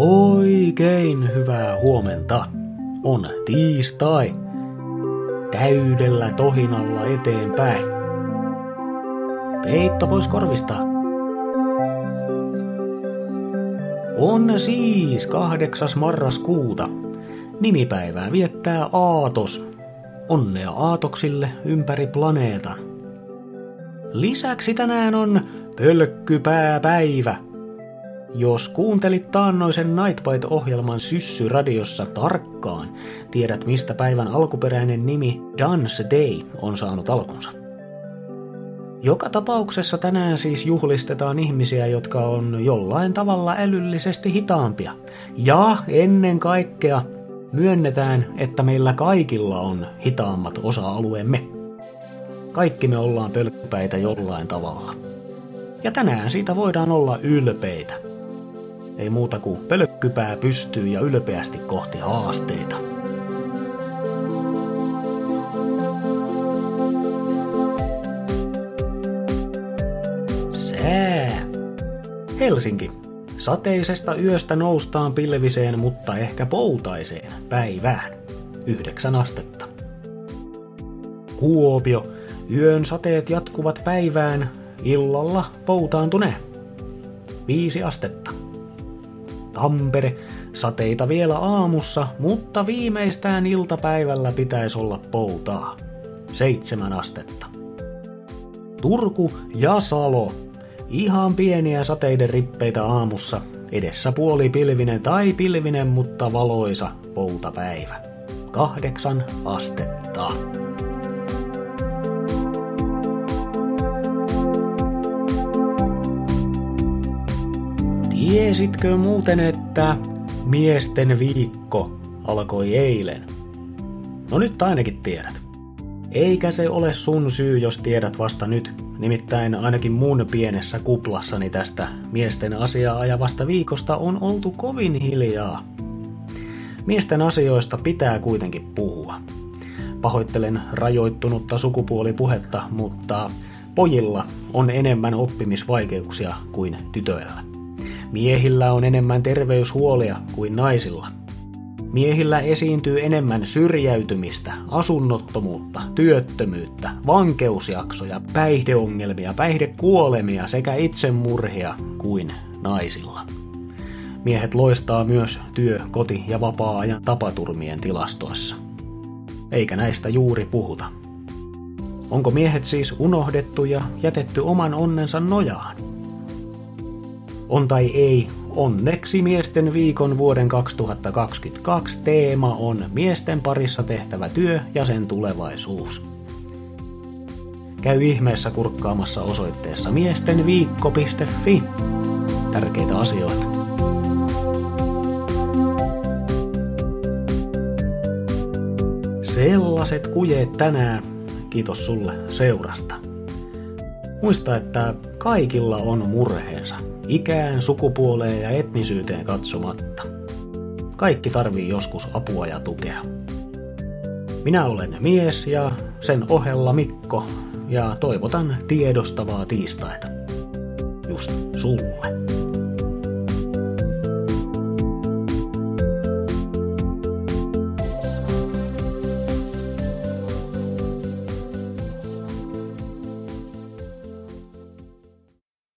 Oikein hyvää huomenta. On tiistai. Täydellä tohinalla eteenpäin. Peitto pois korvista. On siis kahdeksas marraskuuta. Nimipäivää viettää Aatos. Onnea Aatoksille ympäri planeetan. Lisäksi tänään on pölkkypääpäivä. Jos kuuntelit taannoisen Nightbite-ohjelman Syssy radiossa tarkkaan, tiedät mistä päivän alkuperäinen nimi Dance Day on saanut alkunsa. Joka tapauksessa tänään siis juhlistetaan ihmisiä, jotka on jollain tavalla älyllisesti hitaampia. Ja ennen kaikkea myönnetään, että meillä kaikilla on hitaammat osa-alueemme. Kaikki me ollaan pölkkypäitä jollain tavalla. Ja tänään siitä voidaan olla ylpeitä. Ei muuta kuin pölkkypää pystyy ja ylpeästi kohti haasteita. Sää. Helsinki. Sateisesta yöstä noustaan pilviseen, mutta ehkä poutaiseen päivään. Yhdeksän astetta. Kuopio. Yön sateet jatkuvat päivään, illalla poutaantuneen. Viisi astetta. Tampere. Sateita vielä aamussa, mutta viimeistään iltapäivällä pitäisi olla poutaa. Seitsemän astetta. Turku ja Salo. Ihan pieniä sateiden rippeitä aamussa. Edessä puoli pilvinen tai pilvinen, mutta valoisa poutapäivä. Kahdeksan astetta. Tiesitkö muuten, että miesten viikko alkoi eilen? No nyt ainakin tiedät. Eikä se ole sun syy, jos tiedät vasta nyt. Nimittäin ainakin mun pienessä kuplassani tästä miesten asiaa ajavasta viikosta on oltu kovin hiljaa. Miesten asioista pitää kuitenkin puhua. Pahoittelen rajoittunutta sukupuolipuhetta, mutta pojilla on enemmän oppimisvaikeuksia kuin tytöillä. Miehillä on enemmän terveyshuolia kuin naisilla. Miehillä esiintyy enemmän syrjäytymistä, asunnottomuutta, työttömyyttä, vankeusjaksoja, päihdeongelmia, päihdekuolemia sekä itsemurhia kuin naisilla. Miehet loistaa myös työ-, koti- ja vapaa-ajan tapaturmien tilastoissa. Eikä näistä juuri puhuta. Onko miehet siis unohdettu ja jätetty oman onnensa nojaan? On tai ei, onneksi miesten viikon vuoden 2022 teema on miesten parissa tehtävä työ ja sen tulevaisuus. Käy ihmeessä kurkkaamassa osoitteessa miestenviikko.fi. Tärkeitä asioita. Sellaiset kujeet tänään. Kiitos sulle seurasta. Muista, että kaikilla on murheensa ikään, sukupuoleen ja etnisyyteen katsomatta. Kaikki tarvii joskus apua ja tukea. Minä olen mies ja sen ohella Mikko ja toivotan tiedostavaa tiistaita. Just sulle.